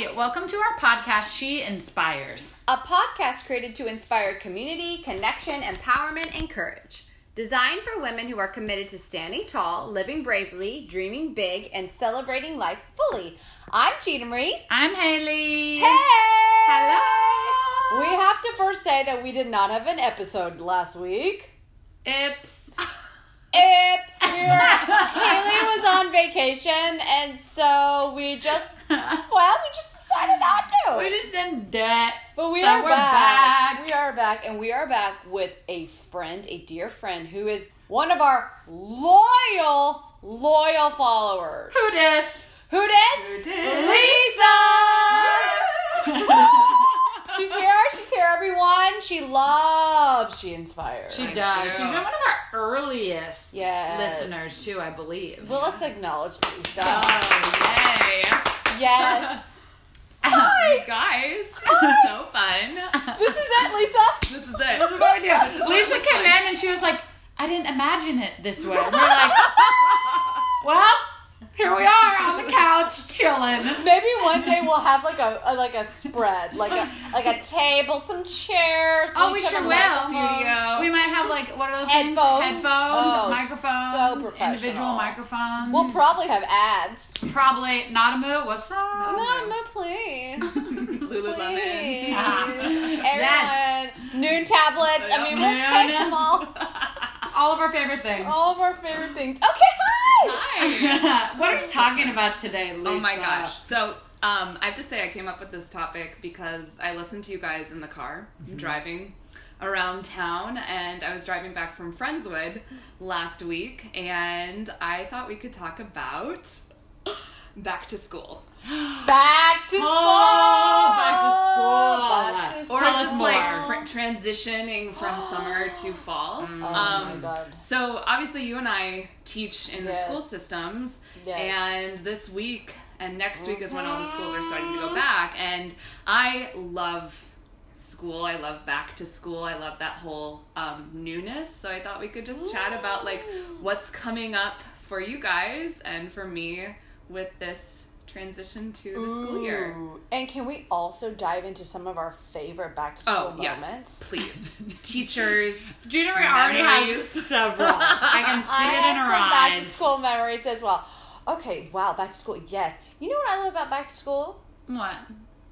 Hi, welcome to our podcast, She Inspires. A podcast created to inspire community, connection, empowerment, and courage. Designed for women who are committed to standing tall, living bravely, dreaming big, and celebrating life fully. I'm Gina Marie. I'm Haley. Hey! Hello! We have to first say that we did not have an episode last week. Ips. Oops, we were, Haley was on vacation, and so we just, well, we just decided not to. we just didn't that. But we So are back. back. We are back, and we are back with a friend, a dear friend, who is one of our loyal, loyal followers. Who dis? Who dis? Who dis? Lisa! She's here. She's here, everyone. She loves. She inspires. She does. She's been one of our earliest Yes. listeners too, I believe. Well, let's acknowledge Lisa. Oh, yay. Yes. Hi. You guys. so fun. this is it, Lisa. This is it. This is what we do. This is what it Lisa looks came like. in and she was like, I didn't imagine it this way. And we're like, well, here we are on the couch chilling. Maybe one day we'll have like a, a like a spread, like a like a table, some chairs. Oh, we sure will. Studio. We might have like what are those things? Headphones. Headphones, Oh, microphones, so individual microphones. We'll probably have ads. probably not a moo. What's up? No, no, please. Lululemon. Please. Yes. Everyone. Nuun tablets. I mean, we'll take them all. All of our favorite things. All of our favorite things. Okay, hi. What are you talking about today, Lisa? Oh my gosh. So, um, I have to say, I came up with this topic because I listened to you guys in the car driving around town, and I was driving back from Friendswood last week, and I thought we could talk about back to school. Back to school. Oh, back to school. Back to Or just more. like fr- transitioning from summer to fall. Oh um, my god. So obviously, you and I teach in the Yes. school systems, Yes. and this week and next week is when all the schools are starting to Mm-hmm. go back. And I love school. I love back to school. I love that whole um, newness. So I thought we could just chat about like what's coming up for you guys and for me with this transition to the school year. And can we also dive into some of our favorite back to school Oh moments? yes, please, teachers. Junior already has Memories. several. I can see I it have in her some back to school memories as well. Okay, wow, back to school. Yes. You know what I love about back to school? What?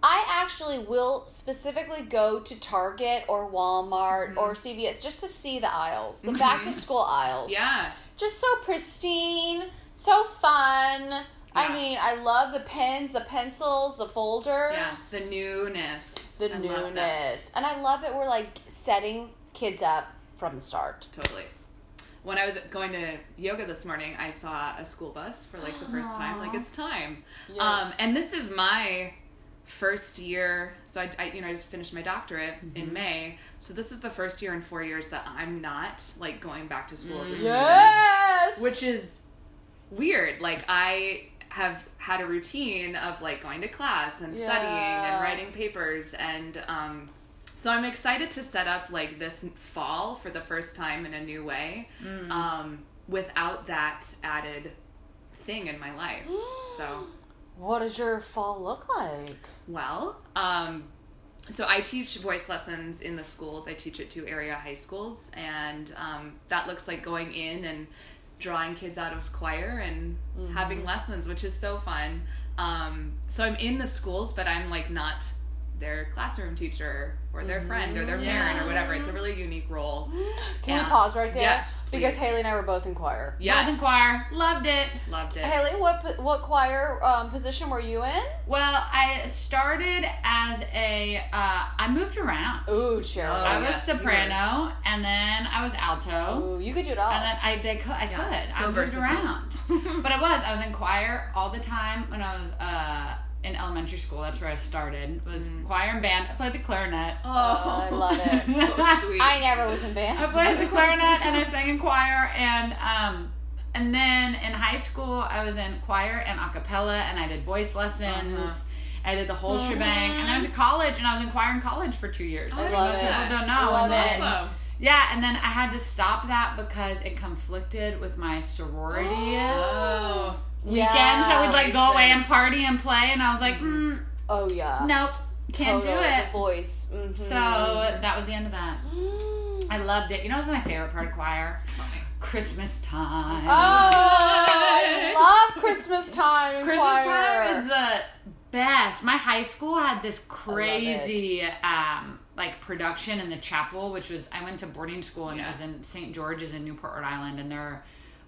I actually will specifically go to Target or Walmart Mm-hmm. or CVS just to see the aisles, the back to school aisles. Yeah. Just so pristine, so fun. I mean, I love the pens, the pencils, the folders. Yeah, the newness. the I newness. And I love that we're like setting kids up from the start. Totally. When I was going to yoga this morning, I saw a school bus for like the first time. Like it's time. Yes. Um, and this is my first year. So I, I, you know, I just finished my doctorate Mm-hmm. in May. So this is the first year in four years that I'm not like going back to school as a student, Yes. which is weird. Like I have had a routine of like going to class and studying and writing papers. And um, so i'm excited to set up like this fall for the first time in a new way Mm. um, without that added thing in my life. So what does your fall look like? well um, so i teach voice lessons in the schools. I teach it to area high schools. And um, that looks like going in and drawing kids out of choir and having lessons which is so fun. Um, so i'm in the schools but i'm like not their classroom teacher or their friend or their parent or whatever it's a really unique role Can Yeah. we pause right there? Yes, Because please. Haley and I were both in choir. yes Both in choir. Loved it. loved it Haley, what what choir um, position were you in? Well, I started as a. Uh, I moved around. Ooh, sure. Oh, I was yes, soprano, and then I was alto, Ooh, you could do it all. and then I they could I Yeah, could so I moved versatile. around. but I was I was in choir all the time when I was uh, in elementary school. That's where I started. Was choir and band. I played the clarinet. Oh, I love it. so sweet I never was in band. I played the clarinet and I sang in choir and um and then in high school I was in choir and a cappella and I did voice lessons. Uh-huh. I did the whole shebang and I went to college and I was in choir in college for two years. I Most love it. people don't know. I love it. Awesome. Yeah, and then I had to stop that because it conflicted with my sorority oh weekend. So we'd like go away and party and play, and I was like, mm, Oh yeah. Nope, can't Totally, do it. voice. Mhm. So that was the end of that. Mm. I loved it. You know, what's my favorite part of choir? Christmas time. Oh, I love Christmas time Christmas choir. time is the best. My high school had this crazy um like production in the chapel, which was I went to boarding school and Yeah. it was in St. George's in Newport, Rhode Island, and they're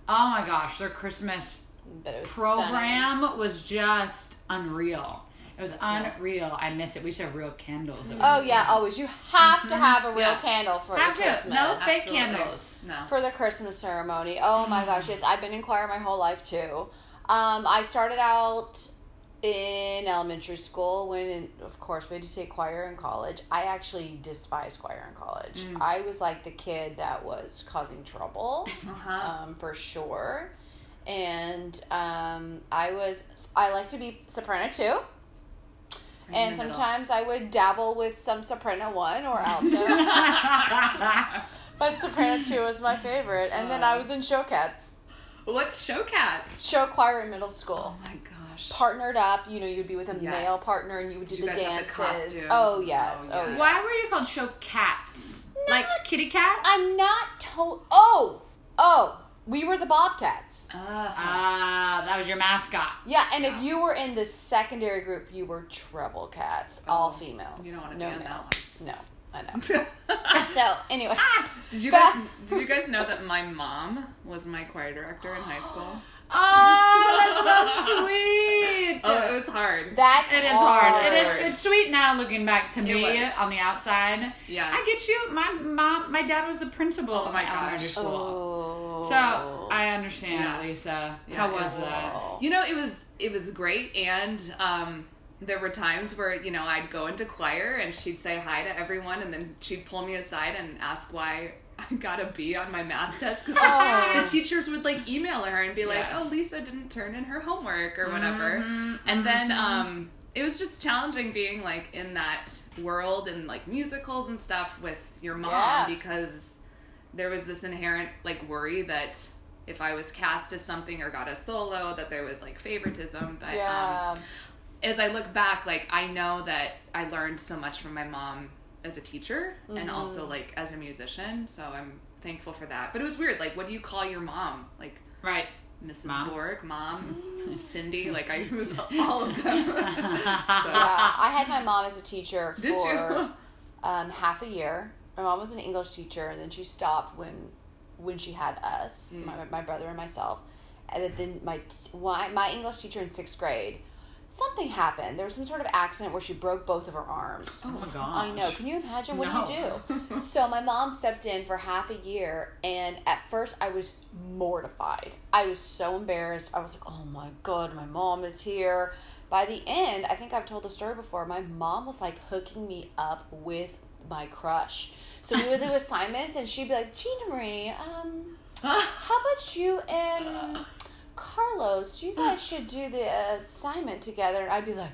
oh my gosh, their Christmas But it was stunning. program was just unreal. It was unreal. I miss it. We used to have real candles. Oh yeah, always. You have to have a real Yeah. candle for Have the to. Christmas. No fake candles. No. for the Christmas ceremony. Oh my gosh, yes, I've been in choir my whole life too. Um, I started out in elementary school when, of course, we had to take choir in college. I actually despised choir in college. I was like the kid that was causing trouble, Uh-huh. um, for sure. And um, I was, I like to be soprano too. And the middle. sometimes I would dabble with some soprano one or alto. But soprano two was my favorite, and then I was in show cats, what show cats? show choir in middle school. Oh my gosh. Partnered up, you know, you'd be with a Yes. male partner, and you would do the you the dances. costumes? oh yes, Oh, oh yes. Why were you called show cats? Like kitty cat? I'm not to. Oh, oh, we were the Bobcats. Uh, Ah, that was your mascot. Yeah, and if you were in the secondary group, you were treble cats, all Oh, females. you don't wanna no be in that males. No, I know. So anyway, did you guys did you guys know that my mom was my choir director in high school? Oh, that's so sweet. Oh, it was hard. that's It is hard. hard. It is. It's sweet now looking back to me on the outside. Yeah. I get you. My mom, my dad was the principal Oh of my my elementary school. Oh. So I understand, Yeah. Lisa. Yeah, How was was- that? You know, it was it was great, and um, there were times where you know I'd go into choir and she'd say hi to everyone, and then she'd pull me aside and ask why I got a B on my math test because Aw. the, teachers would like email her and be like, Yes. "Oh, Lisa didn't turn in her homework or whatever," Mhm, and then um, it was just challenging being like in that world and like musicals and stuff with your mom Yeah. because there was this inherent like worry that if I was cast as something or got a solo that there was like favoritism. But yeah. um, as I look back like I know that I learned so much from my mom as a teacher and also like as a musician. So I'm thankful for that. But it was weird. Like what do you call your mom? Like Right. Mrs. Mom. Borg? Mom? Cindy? Like I was all of them. So, yeah, I had my mom as a teacher for um, half a year. My mom was an English teacher, and then she stopped when when she had us, Mm. my, my brother and myself. And then my t- my my English teacher in sixth grade, something happened. There was some sort of accident where she broke both of her arms. Oh my gosh. I know. Can you imagine what do you do? so my mom stepped in for half a year, and at first I was mortified. I was so embarrassed. I was like, "Oh my god, my mom is here." By the end, I think I've told the story before. My mom was like hooking me up with my crush. So we would do assignments, and she'd be like, "Gina Marie, um, how about you and Carlos? You guys should do the assignment together." And I'd be like.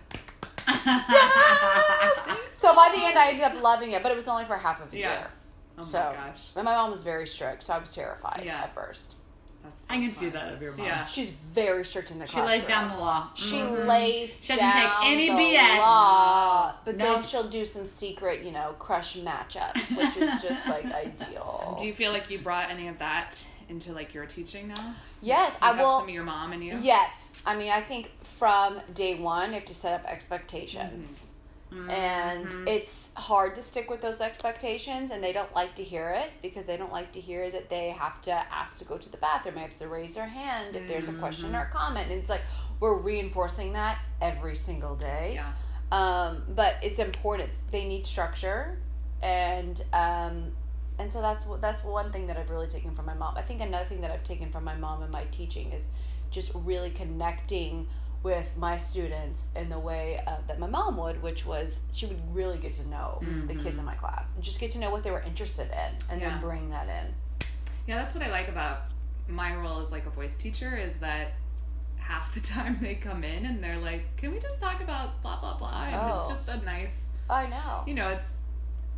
So by the end, I ended up loving it, but it was only for half of a Yeah. year. oh my so, gosh and my mom was very strict, so I was terrified Yeah. at first. That's so I can see that of your mom. Yeah. She's very strict in the She classroom. lays down the law. She Mhm. lays She doesn't take any the BS. law, but then she'll do some secret, you know, crush matchups, which is just like ideal. Do you feel like you brought any of that into like your teaching now? yes, You I have will. some of your mom and you. Yes, I mean, I think from day one, you have to set up expectations. And Mhm. it's hard to stick with those expectations, and they don't like to hear it because they don't like to hear that they have to ask to go to the bathroom. They have to raise their hand if there's a question or a comment. And it's like we're reinforcing that every single day. Yeah. Um, but it's important. They need structure, and um, and so that's what that's one thing that I've really taken from my mom. I think another thing that I've taken from my mom and my teaching is just really connecting with my students in the way uh, that my mom would, which was she would really get to know the kids in my class and just get to know what they were interested in, and Yeah. then bring that in. Yeah, that's what I like about my role as like a voice teacher is that half the time they come in and they're like, "Can we just talk about blah blah blah?" And Oh. it's just a nice, I know. you know, it's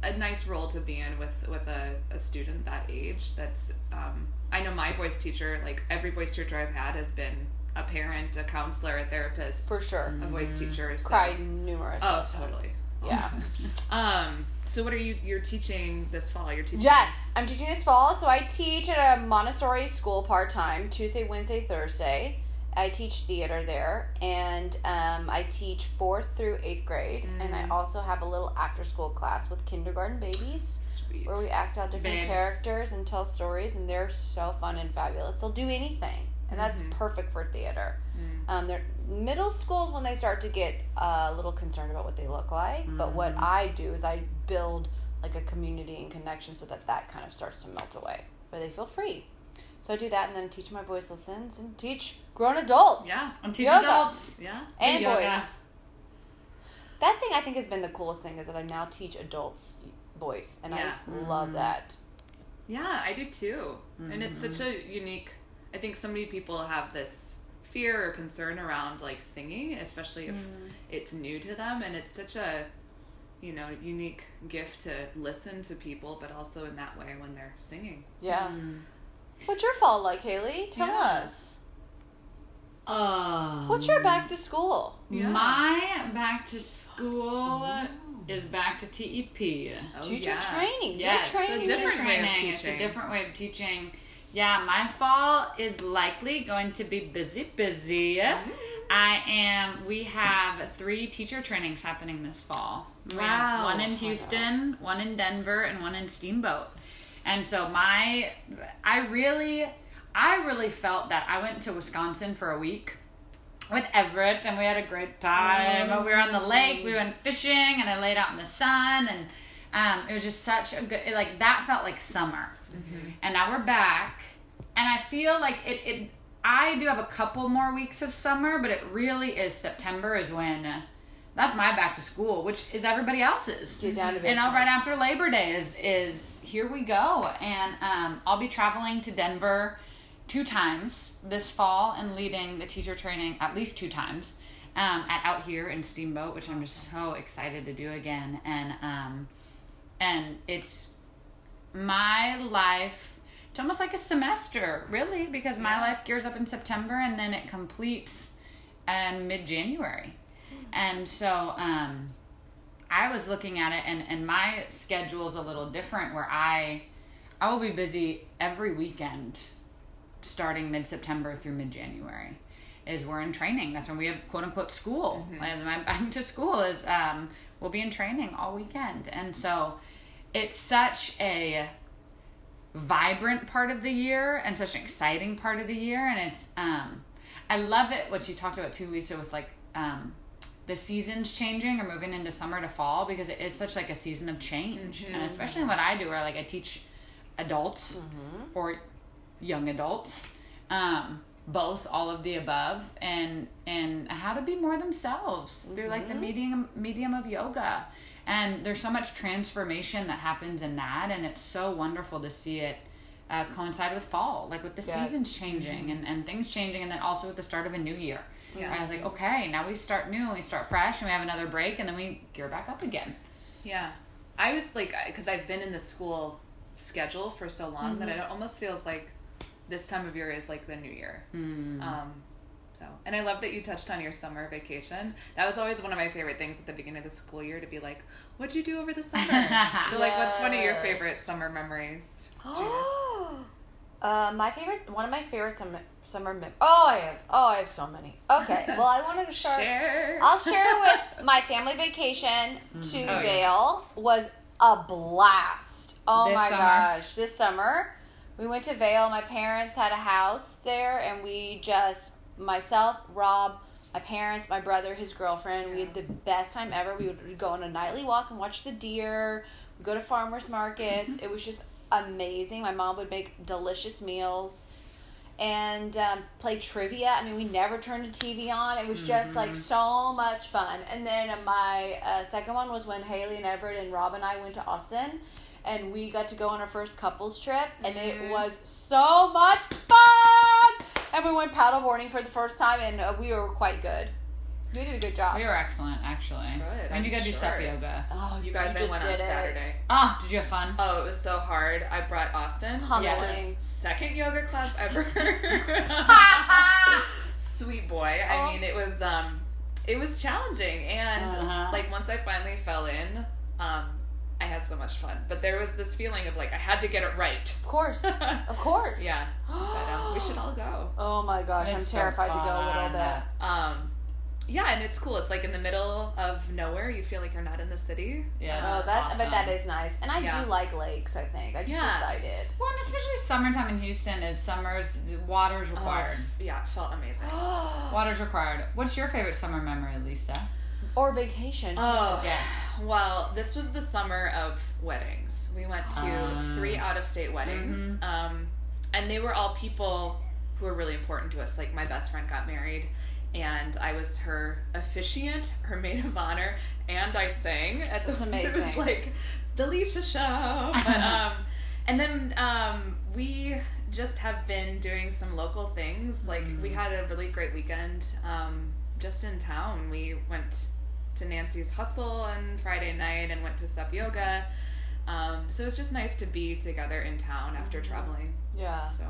a nice role to be in with with a, a student that age. That's um, I know my voice teacher, like every voice teacher I've had, has been a parent, a counselor, a therapist, For sure. a voice teacher. So. Cried numerous Oh, times. totally. Yeah. Um. So what are you? You're teaching this fall. You're teaching. Yes, I'm teaching this fall. So I teach at a Montessori school part time, Tuesday, Wednesday, Thursday. I teach theater there, and um, I teach fourth through eighth grade, and I also have a little after school class with kindergarten babies Sweet. where we act out different Babes. characters and tell stories, and they're so fun and fabulous. They'll do anything, and that's mm-hmm. perfect for theater. Mm. Um, they're middle schools when they start to get uh, a little concerned about what they look like. But what mm. I do is I build like a community and connection so that that kind of starts to melt away, where they feel free. So I do that, and then teach my voice lessons and teach grown adults. Yeah, I'm teaching Yoga. adults. Yeah. and Yoga. voice. That thing I think has been the coolest thing is that I now teach adults voice, and Yeah. I love mm. that. Yeah, I do too. And it's such mm-hmm. a unique. I think so many people have this fear or concern around like singing, especially if it's new to them, and it's such a you know unique gift to listen to people, but also in that way when they're singing. Yeah. What's your fall like, Haley? Tell Yeah. us. Um, What's your back to school? Yeah. My back to school is back to TEP. Oh, Teacher yeah. training. Yes, You're it's a different way of training. It's a different way of teaching. Yeah, my fall is likely going to be busy, busy. I am. We have three teacher trainings happening this fall. Wow. one in Houston, one in Denver, and one in Steamboat. And so my, I really, I really felt that I went to Wisconsin for a week with Everett, and we had a great time. We were on the lake, we went fishing, and I laid out in the sun, and um, it was just such a good. Like that felt like summer, and now we're back, and I feel like it. it I do have a couple more weeks of summer, but it really is September is when. uh, that's my back to school, which is everybody else's. Get down to And business. right after Labor Day is is here we go, and um, I'll be traveling to Denver two times this fall and leading the teacher training at least two times um, at out here in Steamboat, which I'm just so excited to do again. And um, and it's my life. It's almost like a semester, really, because my life gears up in September and then it completes in mid January. And so um, I was looking at it, and, and my schedule is a little different where I I will be busy every weekend starting mid September through mid January. Is we're in training. That's when we have quote unquote school. As my back to school is um, we'll be in training all weekend, and so it's such a vibrant part of the year and such an exciting part of the year and it's um i love it what you talked about too lisa with like um the seasons changing or moving into summer to fall because it is such like a season of change. And especially what i do where like i teach adults or young adults um both all of the above and and how to be more themselves through like the medium medium of yoga and there's so much transformation that happens in that and it's so wonderful to see it uh, coincide with fall like with the Yes. seasons changing and, and things changing and then also with the start of a new year Yeah. I was like okay now we start new and we start fresh and we have another break and then we gear back up again Yeah. I was like, because I've been in the school schedule for so long that it almost feels like this time of year is like the new year. Um, so, and I love that you touched on your summer vacation. That was always one of my favorite things at the beginning of the school year to be like, what'd you do over the summer? so, like, what's one of your favorite summer memories? Gina? uh, my favorite, one of my favorite summer summer. Mem- oh, I have. Oh, I have so many. Okay, well, I want to start. Share. I'll share with my family vacation to Oh, yeah. Was a blast. Oh This my summer? gosh, this summer we went to Vail. My parents had a house there, and we just myself, Rob, my parents, my brother, his girlfriend. We had the best time ever. We would go on a nightly walk and watch the deer. We go to farmers markets. it was just amazing. My mom would make delicious meals and um, play trivia. I mean, we never turned the TV on. It was just like so much fun. And then my uh, second one was when Haley and Everett and Rob and I went to Austin. And we got to go on our first couples trip, and it was so much fun. And we went paddleboarding for the first time, and uh, we were quite good. We did a good job. we were excellent actually Good, and you I'm gotta do sure. step yoga oh, You guys, I just went on did it. Saturday. oh did you have fun Oh, it was so hard. I brought Austin. Humbling. This second yoga class ever. sweet boy. Oh. I mean, it was um, it was challenging, and Uh-huh. like once I finally fell in, um, I had so much fun. But there was this feeling of like I had to get it right. Of course. Of course. Yeah, but um, we should all go. Oh my gosh, I'm It's so terrified to go a little bit. Um, yeah, and it's cool. It's like in the middle of nowhere. You feel like you're not in the city. Yeah. Oh, that's but that awesome. is nice, and I Yeah. do like lakes. I think I just Yeah. decided. Well, and especially summertime in Houston is summer's water's required. Oh, yeah, it felt amazing. Water's required. What's your favorite summer memory, Lisa? Or vacation. Too. Oh, Yes. Well, this was the summer of weddings. We went to Ah. three out of state weddings. Um, and they were all people who were really important to us. Like, my best friend got married, and I was her officiant, her maid of honor, and I sang at the That's It was amazing. like the Lisa show. But, um, and then um, we just have been doing some local things. Like, we had a really great weekend um, just in town. We went to Nancy's Hustle on Friday night and went to Sup Yoga. Um, so it's just nice to be together in town after traveling. yeah, So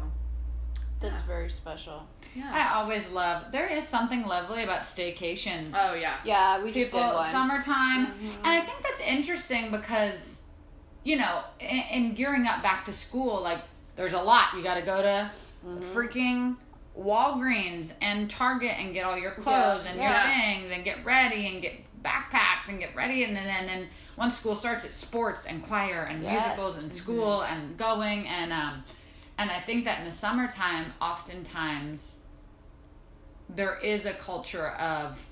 that's Yeah. very special. yeah. I always love. There is something lovely about staycations. Oh yeah. Yeah, we just people did one. summertime, Mhm. and I think that's interesting because, you know, in, in gearing up back to school, like there's a lot you got to go to Mm-hmm. freaking Walgreens and Target and get all your clothes Yeah, and yeah. your things and get ready and get backpacks and get ready and then and then once school starts it's sports and choir and Yes. musicals and school and going and um and I think that in the summertime oftentimes there is a culture of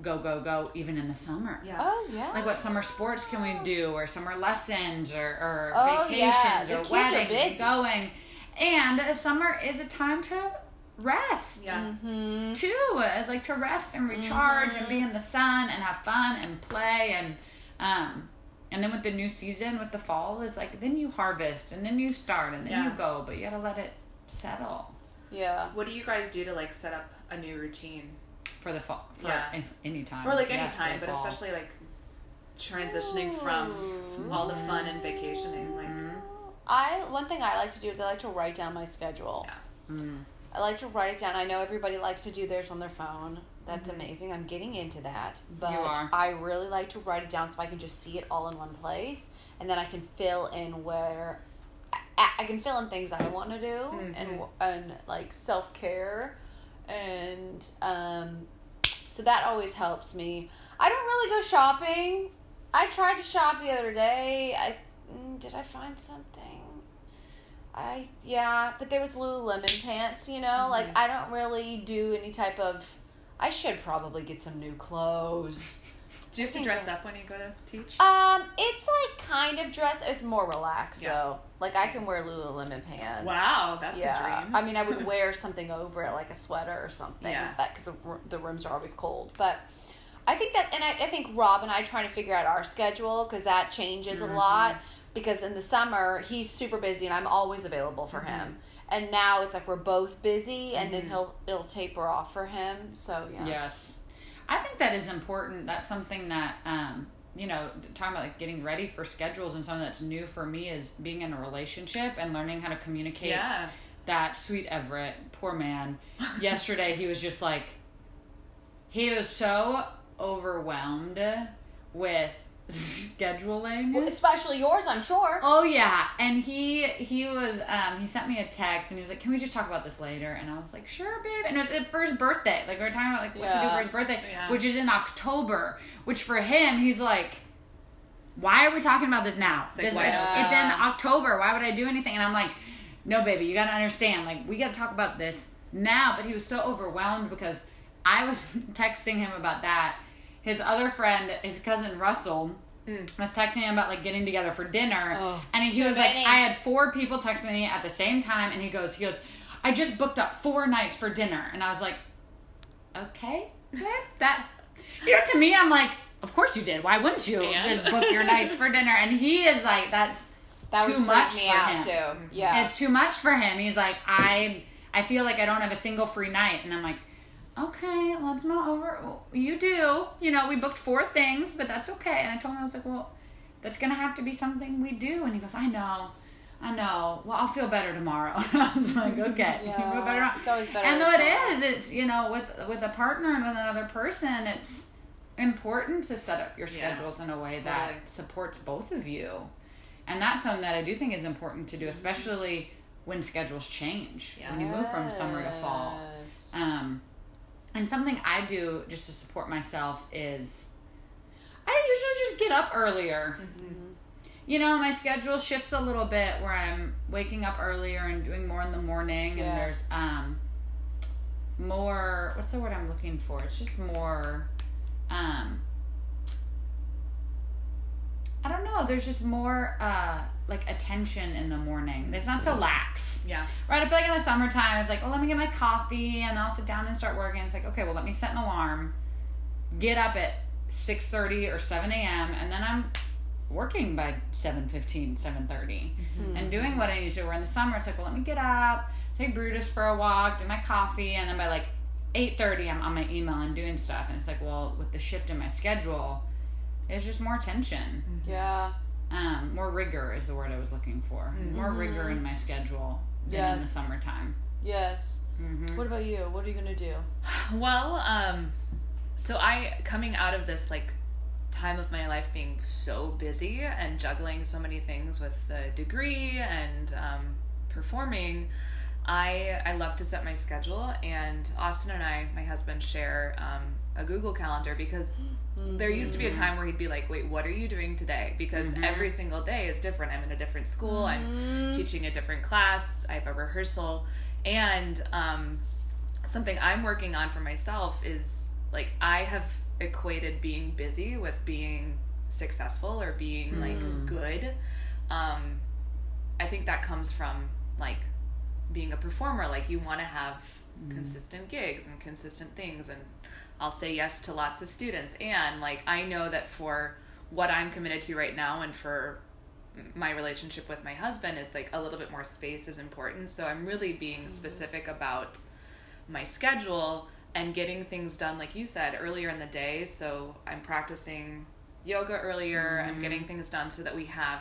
go go go even in the summer Yeah. Oh yeah. like what summer sports can we do or summer lessons or, or Oh, vacations yeah. The or kids are weddings going and summer is a time to rest Yeah. hmm too it's like to rest and recharge and be in the sun and have fun and play and um and then with the new season with the fall is like then you harvest and then you start and then you go but you gotta let it settle Yeah. What do you guys do to like set up a new routine? for the fall for Yeah. any time Or like any Yes, time, but fall. especially like transitioning from all the fun and vacationing. Like I one thing I like to do is I like to write down my schedule. Yeah. Mm. I like to write it down. I know everybody likes to do theirs on their phone. That's Mm-hmm. amazing. I'm getting into that. But. I really like to write it down so I can just see it all in one place and then I can fill in where I, I can fill in things I want to do and Mhm. and like self-care and um so that always helps me. I don't really go shopping. I tried to shop the other day. I mm, did I find something? I yeah, but there was Lululemon pants. You know, like I don't really do any type of. I should probably get some new clothes. do you have to dress up when you go to teach? Um, it's like kind of dress. It's more relaxed Yeah. though. Like I can wear Lululemon pants. Wow, that's a yeah. dream. I mean, I would wear something over it, like a sweater or something. Yeah. But because the, the rooms are always cold, but. I think that, and I, I think Rob and I trying to figure out our schedule because that changes Mm-hmm. a lot. Because in the summer he's super busy and I'm always available for Mm-hmm. him, and now it's like we're both busy, and then he'll it'll taper off for him. So yeah, Yes. I think that is important. That's something that, um, you know, talking about like getting ready for schedules and something that's new for me is being in a relationship and learning how to communicate. Yeah. That sweet Everett, poor man. Yesterday he was just like, he was so overwhelmed with scheduling. especially yours, I'm sure. Oh yeah, and he he was um he sent me a text and he was like, "Can we just talk about this later?" And I was like, "Sure, babe." And it was for his birthday. Like we were talking about like what to do for his birthday, Yeah. which is in October. Which for him, he's like, "Why are we talking about this now? like, this not? it's in October. Why would I do anything?" And I'm like, "No, baby, you got to understand. Like we got to talk about this now." But he was so overwhelmed because I was texting him about that. His other friend, his cousin Russell, mm. was texting him about like getting together for dinner, Oh, and he, too was like, "I had four people texting me at the same time," and he goes, "He goes, I just booked up four nights for dinner," and I was like, "Okay, good. that." You know, to me, I'm like, "Of course you did. Why wouldn't you And? just book your nights for dinner?" And he is like, "That's That too much me for out him. too. Yeah. it's too much for him." He's like, "I, I feel like I don't have a single free night," and I'm like. Okay, let's not over. well, You do, you know. We booked four things, but that's okay. And I told him I was like, well, that's gonna have to be something we do. And he goes, I know, I know. Well, I'll feel better tomorrow. I was like, okay, you feel better. tomorrow. it's always better And though it is, it's you know, with with a partner and with another person, it's important to set up your Yeah, schedules in a way totally. that supports both of you, and that's something that I do think is important to do, Mm-hmm. especially when schedules change Yeah. when you move from summer to fall. Um, and something I do just to support myself is I usually just get up earlier. You know, my schedule shifts a little bit where I'm waking up earlier and doing more in the morning, Yeah. and there's um more. What's the word I'm looking for? It's just more. Um, I don't know. There's just more uh like attention in the morning. It's not so lax. Yeah. Right, I feel like in the summertime, it's like, oh, let me get my coffee, and I'll sit down and start working. It's like, okay, well, let me set an alarm, get up at six thirty or seven a.m., and then I'm working by 7.15, 7.30 and doing what I need to. Where in the summer, it's like, well, let me get up, take Brutus for a walk, do my coffee, and then by like eight thirty, I'm on my email and doing stuff. And it's like, well, with the shift in my schedule, it's just more tension. yeah. Um, more rigor is the word I was looking for. More rigor in my schedule than in the summertime. Yes. Mm-hmm. What about you? What are you gonna do? Well, um, so I coming out of this like time of my life being so busy and juggling so many things with the degree and um, performing. I I love to set my schedule, and Austin and I, my husband, share um, a Google Calendar because there used to be a time where he'd be like, "Wait, what are you doing today?" Because every single day is different. I'm in a different school. I'm teaching a different class. I have a rehearsal, and um, something I'm working on for myself is like I have equated being busy with being successful or being like good. Um, I think that comes from like being a performer. Like you want to have mm-hmm. consistent gigs and consistent things, and I'll say yes to lots of students. And like I know that for what I'm committed to right now, and for my relationship with my husband is like a little bit more space is important. So I'm really being mm-hmm. specific about my schedule and getting things done like you said earlier in the day. So I'm practicing yoga earlier. I'm mm-hmm. getting things done so that we have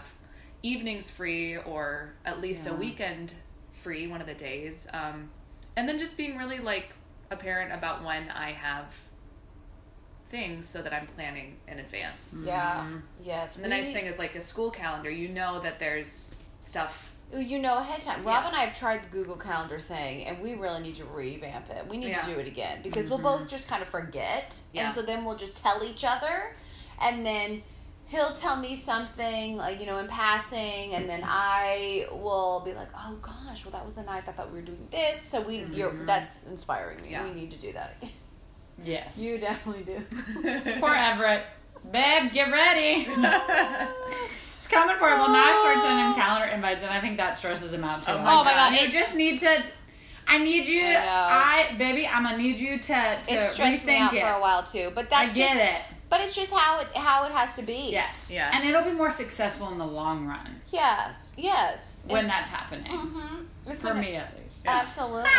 evenings free or at least a weekend free one of the days. Um, and then just being really like a parent about when I have things so that I'm planning in advance. Yeah. Yes. And the nice thing is like a school calendar, you know that there's stuff you know ahead of time. Rob Yeah. and I have tried the Google Calendar thing, and we really need to revamp it. We need Yeah. to do it again because we'll both just kind of forget, Yeah. and so then we'll just tell each other, and then he'll tell me something like you know in passing, and then I will be like, oh gosh, well that was the night I thought we were doing this. So we, you're mm-hmm. that's inspiring me. Yeah. We need to do that. again. Yes. you definitely do. Poor Everett. Babe, get ready. It's coming for it. Well, now I started sending him calendar invites, and I think that stresses him out too. Oh my Oh my God, You just need to. I need you. I. I, baby, I'm gonna need you to to it stressed rethink me out it. for a while too, but I that's get just, it. But it's just how it how it has to be. Yes. Yeah. And it'll be more successful in the long run Yes. Yes. when that's happening. hmm It's For gonna- me, at least. Absolutely.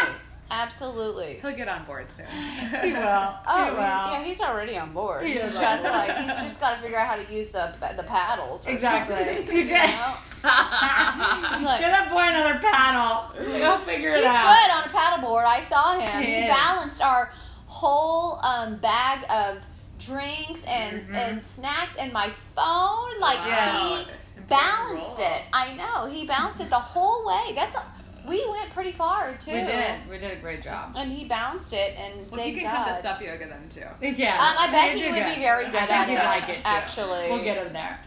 Absolutely. He'll get on board soon. He will. Oh he will. yeah, he's already on board. He he's is just on like he's just got to figure out how to use the the paddles. or Exactly. something, Did you you- know? Like- Get that boy another paddle. He'll figure it He's out. He's good on a paddleboard. I saw him. He He, balanced our whole um, bag of drinks and Mm-hmm. and snacks and my phone. Like Wow. he balanced it. I know he balanced it the whole way. That's a, we went pretty far too. We did. We did a great job. And he balanced it, and Well, thank he can God. come to sup yoga then too. Yeah. Um, I bet he would good. be very good I at it, like it too. actually. We'll get him there.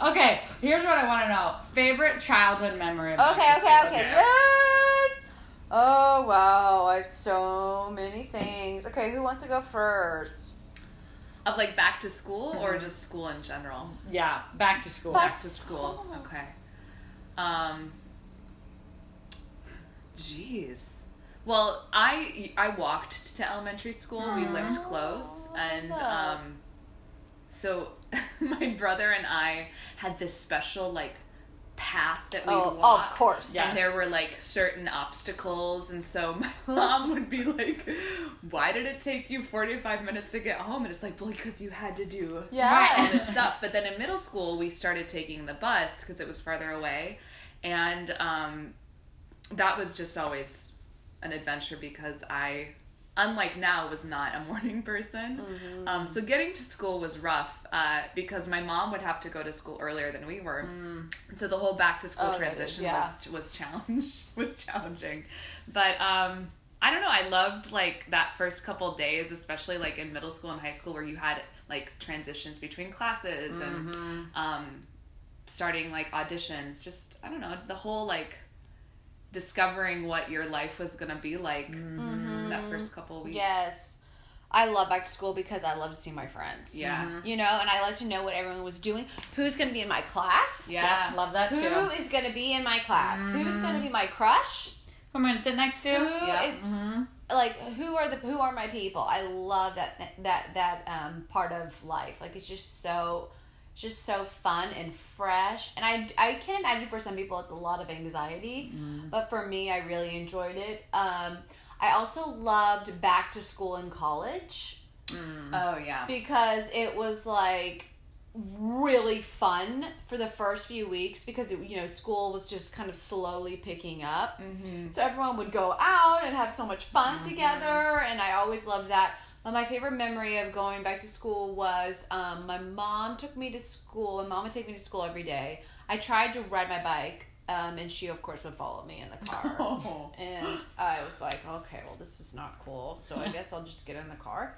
Okay, here's what I want to know: favorite childhood memory. Of Okay, okay, school? okay. Yes. Oh wow, I have so many things. Okay, who wants to go first? Of like back to school or just school in general? Yeah, back to school. Back Back to school. school. Okay. Um. Jeez. Well, I I walked to elementary school. We lived close, and um, so my brother and I had this special like path that we Oh, would of course. Yes. And there were like certain obstacles, and so my mom would be like, "Why did it take you forty five minutes to get home?" And it's like, "Well, because you had to do yeah. all this stuff." But then in middle school, we started taking the bus because it was farther away, and um, that was just always an adventure because I, unlike now, was not a morning person. Mm-hmm. Um, so getting to school was rough uh, because my mom would have to go to school earlier than we were. So the whole back to school Mm. Oh, transition yeah. was was challenge was challenging, but um, I don't know. I loved like that first couple days, especially like in middle school and high school, where you had like transitions between classes Mm-hmm. and um, starting like auditions. Just I don't know the whole like discovering what your life was gonna be like that first couple weeks. Mm-hmm. Yes. I love back to school because I love to see my friends. Yeah. You know, and I like to know what everyone was doing. Who's going to be in my class? Yeah. Love that Who too. is going to be in my class? Who's going to be my crush? Who am I gonna sit next to? Who Yeah. is like who are the who are my people? I love that that that um part of life. Like it's just so it's just so fun and fresh. And I I can imagine for some people it's a lot of anxiety, mm. but for me I really enjoyed it. Um I also loved back to school in college mm. Oh yeah. because it was like really fun for the first few weeks because it, you know school was just kind of slowly picking up mm-hmm. so everyone would go out and have so much fun mm-hmm. together and i always loved that but my favorite memory of going back to school was um, my mom took me to school my mom would take me to school every day i tried to ride my bike um, and she of course would follow me in the car Oh. and I was like, okay, well, this is not cool. So I guess I'll just get in the car.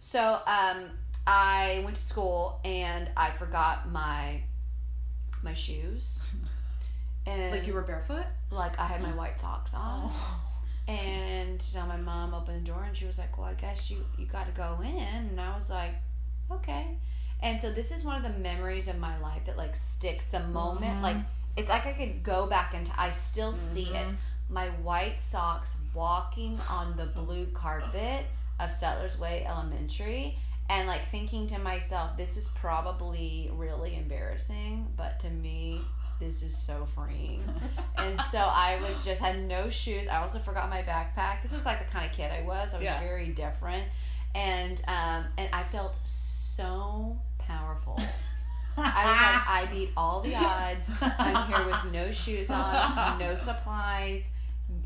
So um, I went to school and I forgot my my shoes. And Like you were barefoot? like I had my white socks on. Oh. And so my mom opened the door and she was like, "Well, I guess you you got to go in." And I was like, "Okay." And so this is one of the memories of my life that like sticks. The moment, uh-huh. like it's like I could go back and I still see it. Mm-hmm. My white socks walking on the blue carpet of Settlers Way Elementary. And like thinking to myself, this is probably really embarrassing, but to me, this is so freeing. and so I was just had no shoes. I also forgot my backpack. This was like the kind of kid I was. I was Yeah. very different, and um, and I felt so powerful. I was like, I beat all the odds. I'm here with no shoes on, no supplies,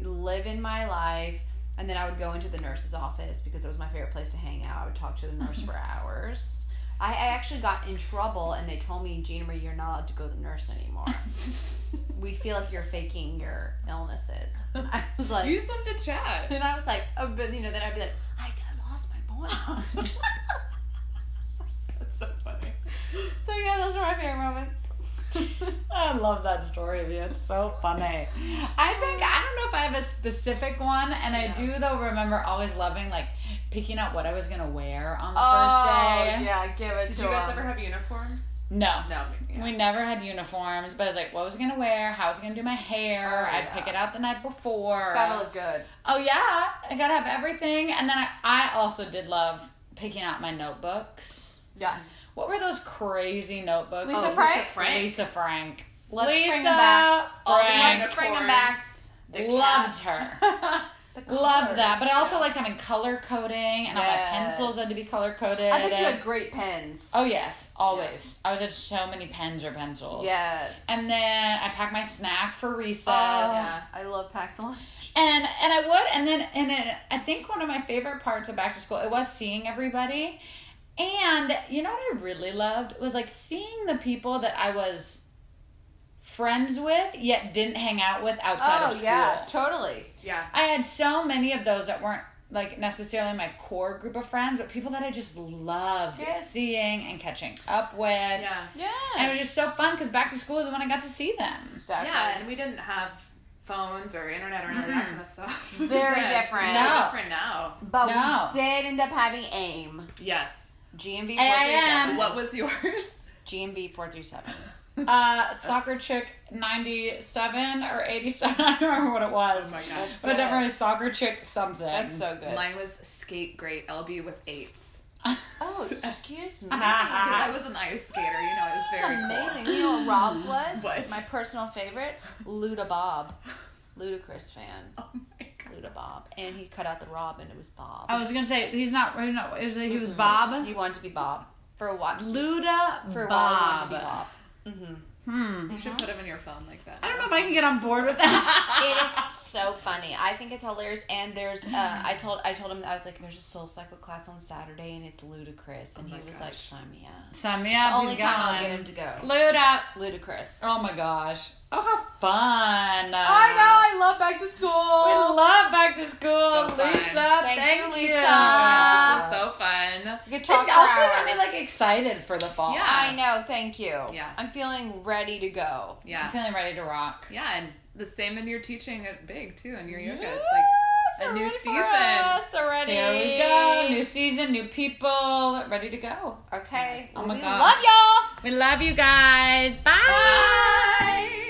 living my life. And then I would go into the nurse's office because it was my favorite place to hang out. I would talk to the nurse for hours. I, I actually got in trouble and they told me, Gina Marie, you're not allowed to go to the nurse anymore. we feel like you're faking your illnesses. I was like, Use them to chat. and I was like, oh, but you know, then I'd be like, I lost my voice. That's so funny. so yeah, those are my favorite moments. I love that story of you. It's so funny. I think I don't know if I have a specific one, and I do though remember always loving like picking out what I was gonna wear on the Oh, first day. yeah, give it Did to you guys him. ever have uniforms? No. No. yeah. We never had uniforms, but I was like, what was I gonna wear? How was I gonna do my hair? Oh, I'd yeah. pick it out the night before. Gotta look good. Oh yeah, I gotta have everything. And then I, I also did love picking out my notebooks. Yes. What were those crazy notebooks? Lisa Oh, Frank? Lisa Frank. Lisa Frank. Let's Lisa bring 'em back. All the Frank. Let's bring them back. The Loved cats. her. The Loved that. But I also yeah. liked having color coding, and all my Yes. pencils had to be color coded. I bet you had great pens. Oh yes, always. I was at so many pens or pencils. Yes. And then I packed my snack for recess. Oh, Yeah. I love packed lunch. And and I would and then and then I think one of my favorite parts of back to school it was seeing everybody. And you know what I really loved was like seeing the people that I was friends with yet didn't hang out with outside of school. Oh yeah, totally. Yeah. I had so many of those that weren't like necessarily my core group of friends, but people that I just loved Yes. seeing and catching up with. Yeah. Yeah. And it was just so fun because back to school is when I got to see them. exactly. Yeah, and we didn't have phones or internet or any of that kind of stuff. Very Yeah, different. No. different now. but No. we did end up having AIM. Yes. GMV AIM. 437. What was yours? GMV 437. Uh, soccer chick ninety seven or eighty seven. I don't remember what it was. Oh my gosh. But definitely soccer chick something. That's so good. Mine was skate great LB with eights. oh, excuse me. Because I was an ice skater, you know, it was That's very amazing. cool. You know what Rob's was? What? My personal favorite? Luda Bob. Ludacris fan. Oh my god. Luda Bob. And he cut out the Rob and it was Bob. I was gonna say he's not. He's not he was, he was Mhm. Bob. He wanted to be Bob. For a while. Luda For a while he wanted Bob. to be Bob. Mm-hmm. Hmm. You should put him in your phone like that. I don't know if I can get on board with that. it is so funny. I think it's hilarious. And there's, uh, I told, I told him, I was like, there's a SoulCycle class on Saturday, and it's Ludacris. And Oh he my was like, gosh. sign me up. Sign me up. Only He's time I'll get him to go. Luda. Ludacris. Oh my gosh. Oh, how fun. I know. I love back to school. We love back to school, So. Lisa. Thank Thank, you, you. Lisa. This is so fun. You could This talk for also got me like excited for the fall. Yeah. I know. Thank you. Yes. I'm feeling ready to go. Yeah, I'm feeling ready to rock. Yeah, and the same in your teaching at Big too, and your yoga. Yes, It's like a new season. us already. Here we go. New season, new people, ready to go. Okay. Oh my we gosh. love y'all. We love you guys. Bye. Bye.